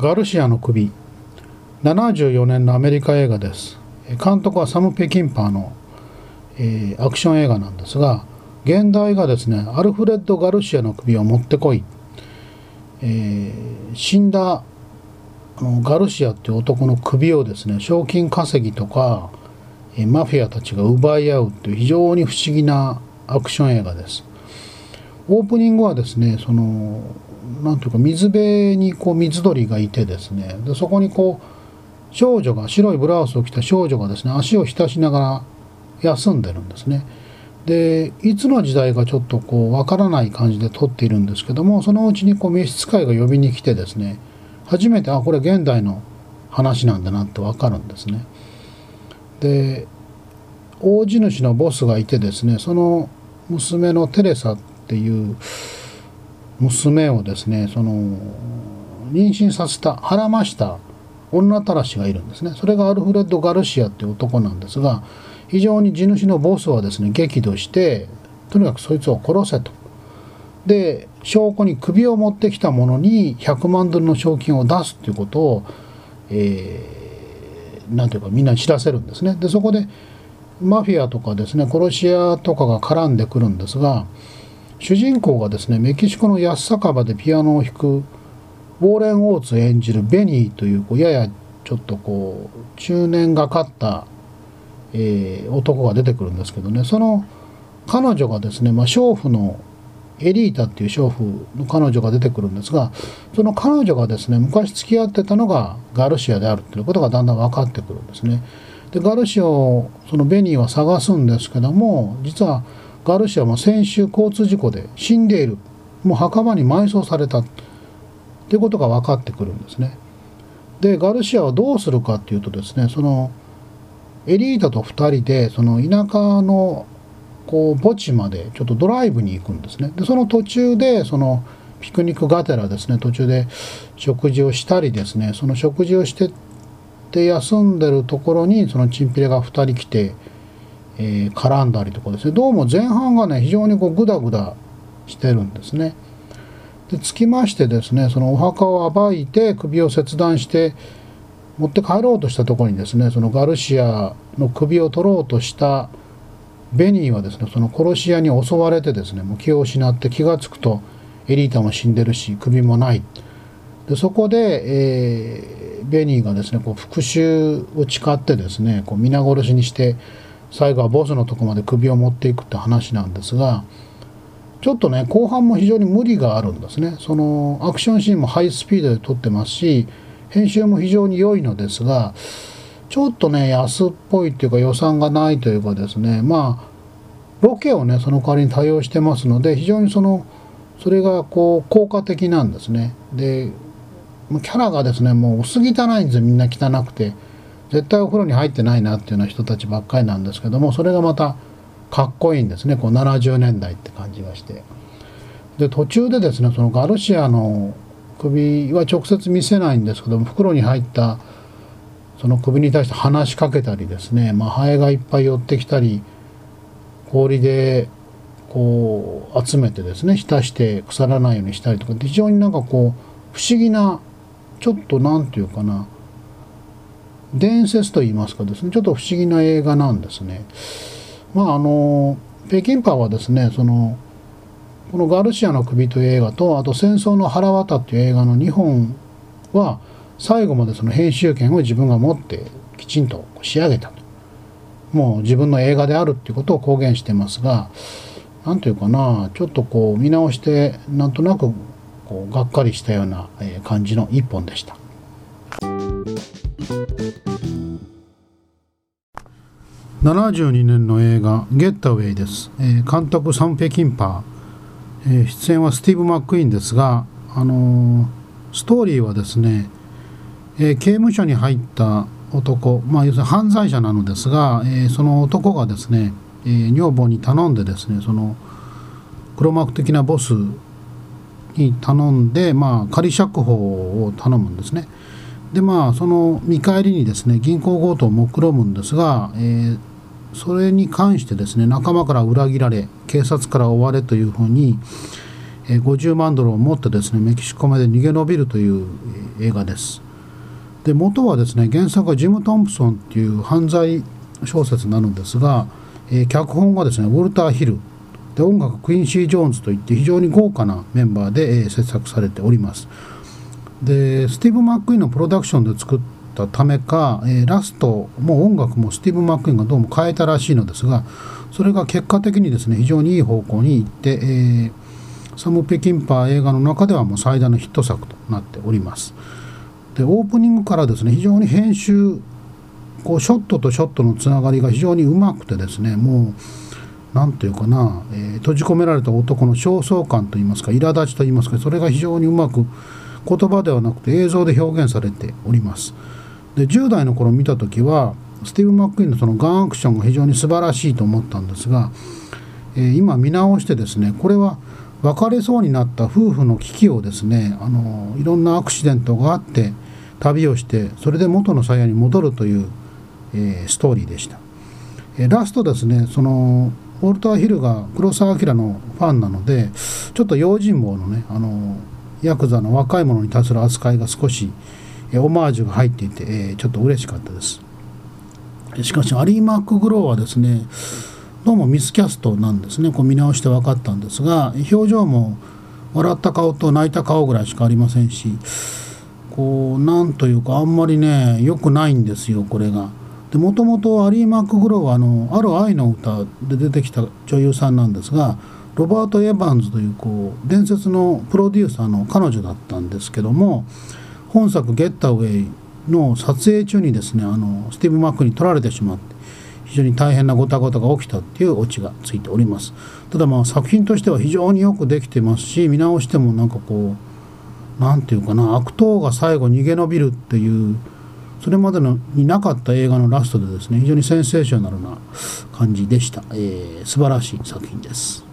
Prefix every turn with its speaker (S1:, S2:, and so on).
S1: ガルシアの首。74年のアメリカ映画です。監督はサム・ペキンパーの、えー、アクション映画なんですが現代がですねアルフレッド・ガルシアの首を持ってこい、えー、死んだあのガルシアっていう男の首をですね賞金稼ぎとか、えー、マフィアたちが奪い合うっていう非常に不思議なアクション映画です。オープニングはですねそのなんていうか水辺にこう水鳥がいてですねでそこにこう少女が白いブラウスを着た少女がですね足を浸しながら休んでるんですね。でいつの時代かちょっとこうわからない感じで撮っているんですけどもそのうちにこう召使いが呼びに来てですね初めてあこれ現代の話なんだなってわかるんですね。で大地主のボスがいてですねその娘のテレサっていう娘をですねその妊娠させたはらました女たらしがいるんですね。それがアルフレッド・ガルシアっていう男なんですが非常に地主のボスはですね激怒してとにかくそいつを殺せと。で証拠に首を持ってきた者に100万ドルの賞金を出すっていうことを何、えー、ていうかみんなに知らせるんですね。でそこでマフィアとかですね殺し屋とかが絡んでくるんですが主人公がですねメキシコの安酒場でピアノを弾くウォーレン・オーツ演じるベニーというこうややちょっとこう中年がかった、えー、男が出てくるんですけどねその彼女がですね、まあ、娼婦のエリータっていう娼婦の彼女が出てくるんですがその彼女がですね昔付き合ってたのがガルシアであるということがだんだん分かってくるんですね。でガルシアをそのベニーは探すんですけども実はガルシアも先週交通事故で死んでいるもう墓場に埋葬されたということが分かってくるんですね。でガルシアはどうするかっていうとですねそのエリータと2人でその田舎のこう墓地までちょっとドライブに行くんですね。でその途中でそのピクニックがてらですね途中で食事をしたりですねその食事をしてって休んでるところにそのチンピラが2人来てえー、絡んだりとかですねどうも前半がね非常にこうグダグダしてるんですね。でつきましてですねそのお墓を暴いて首を切断して持って帰ろうとしたところにですねそのガルシアの首を取ろうとしたベニーはですねその殺し屋に襲われてですねもう気を失って気が付くとエリータも死んでるし首もないでそこで、えー、ベニーがですねこう復讐を誓ってですねこう皆殺しにして最後はボスのとこまで首を持っていくって話なんですがちょっとね後半も非常に無理があるんですね。そのアクションシーンもハイスピードで撮ってますし編集も非常に良いのですがちょっとね安っぽいっていうか予算がないというかですね。まあロケをねその代わりに多用してますので非常にそのそれがこう効果的なんですね。でキャラがですねもう薄汚いんですよ。みんな汚くて。絶対お風呂に入ってないなっていうような人たちばっかりなんですけどもそれがまたかっこいいんですね。こう70年代って感じがして。で途中でですねそのガルシアの首は直接見せないんですけども袋に入ったその首に対して話しかけたりですね、まあ、ハエがいっぱい寄ってきたり氷でこう集めてですね浸して腐らないようにしたりとか非常になんかこう不思議なちょっと何て言うかな伝説といいますかですねちょっと不思議な映画なんですね。まああの北京パーはですねそのこの「ガルシアの首」という映画とあと「戦争の腹渡」という映画の2本は最後までその編集権を自分が持ってきちんと仕上げたともう自分の映画であるっていうことを公言してますが何ていうかなちょっとこう見直してなんとなくこうがっかりしたような感じの一本でした。72年の映画「ゲッタウェイ」です、えー、監督サン・ペキンパー、えー、出演はスティーブ・マック・イーンですが、あのー、ストーリーはですね、え刑務所に入った男、まあ、要するに犯罪者なのですが、えその男がですね、え女房に頼んでですねその黒幕的なボスに頼んで、まあ、仮釈放を頼むんですね。でまあその見返りにですね銀行強盗を目論むんですが、えー、それに関してですね仲間から裏切られ警察から追われというふうに、えー、50万ドルを持ってですねメキシコまで逃げ延びるという映画です。で元はですね原作はジム・トンプソンっていう犯罪小説なるんですが、えー、脚本がですねウォルター・ヒルで音楽クインシー・ジョーンズといって非常に豪華なメンバーで、えー、制作されております。でスティーブ・マックイーンのプロダクションで作ったためか、えー、ラストも音楽もスティーブ・マックイーンがどうも変えたらしいのですがそれが結果的にですね非常にいい方向に行って、えー、サム・ペキンパー映画の中ではもう最大のヒット作となっております。でオープニングからですね非常に編集こうショットとショットのつながりが非常にうまくてですねもう何て言うかな、えー、閉じ込められた男の焦燥感といいますか苛立ちといいますかそれが非常にうまく言葉ではなくて映像で表現されております。で10代の頃見た時はスティーブ・マックイーンのそのガンアクションが非常に素晴らしいと思ったんですが、えー、今見直してですねこれは別れそうになった夫婦の危機をですねあのいろんなアクシデントがあって旅をしてそれで元の鞘に戻るという、えー、ストーリーでした、えー、ラストですねそのウォルター・ヒルが黒澤明のファンなのでちょっと用心棒のねあのヤクザの若い者に対する扱いが少し、えオマージュが入っていて、えちょっと嬉しかったですしかしアリー・マック・グローはですねどうもミスキャストなんですねこう見直して分かったんですが表情も笑った顔と泣いた顔ぐらいしかありませんしこうなんというかあんまりね良くないんですよこれが。でもともとアリー・マック・グローはあのある愛の歌で出てきた女優さんなんですがロバート・エヴァンズというこう伝説のプロデューサーの彼女だったんですけども本作「ゲッタウェイ」の撮影中にですねあのスティーブ・マックに取られてしまって非常に大変なごたごたが起きたっていうオチがついております。ただまあ作品としては非常によくできてますし見直してもなんかこう何て言うかな悪党が最後逃げ延びるっていうそれまでのになかった映画のラストでですね非常にセンセーショナルな感じでした、えー、素晴らしい作品です。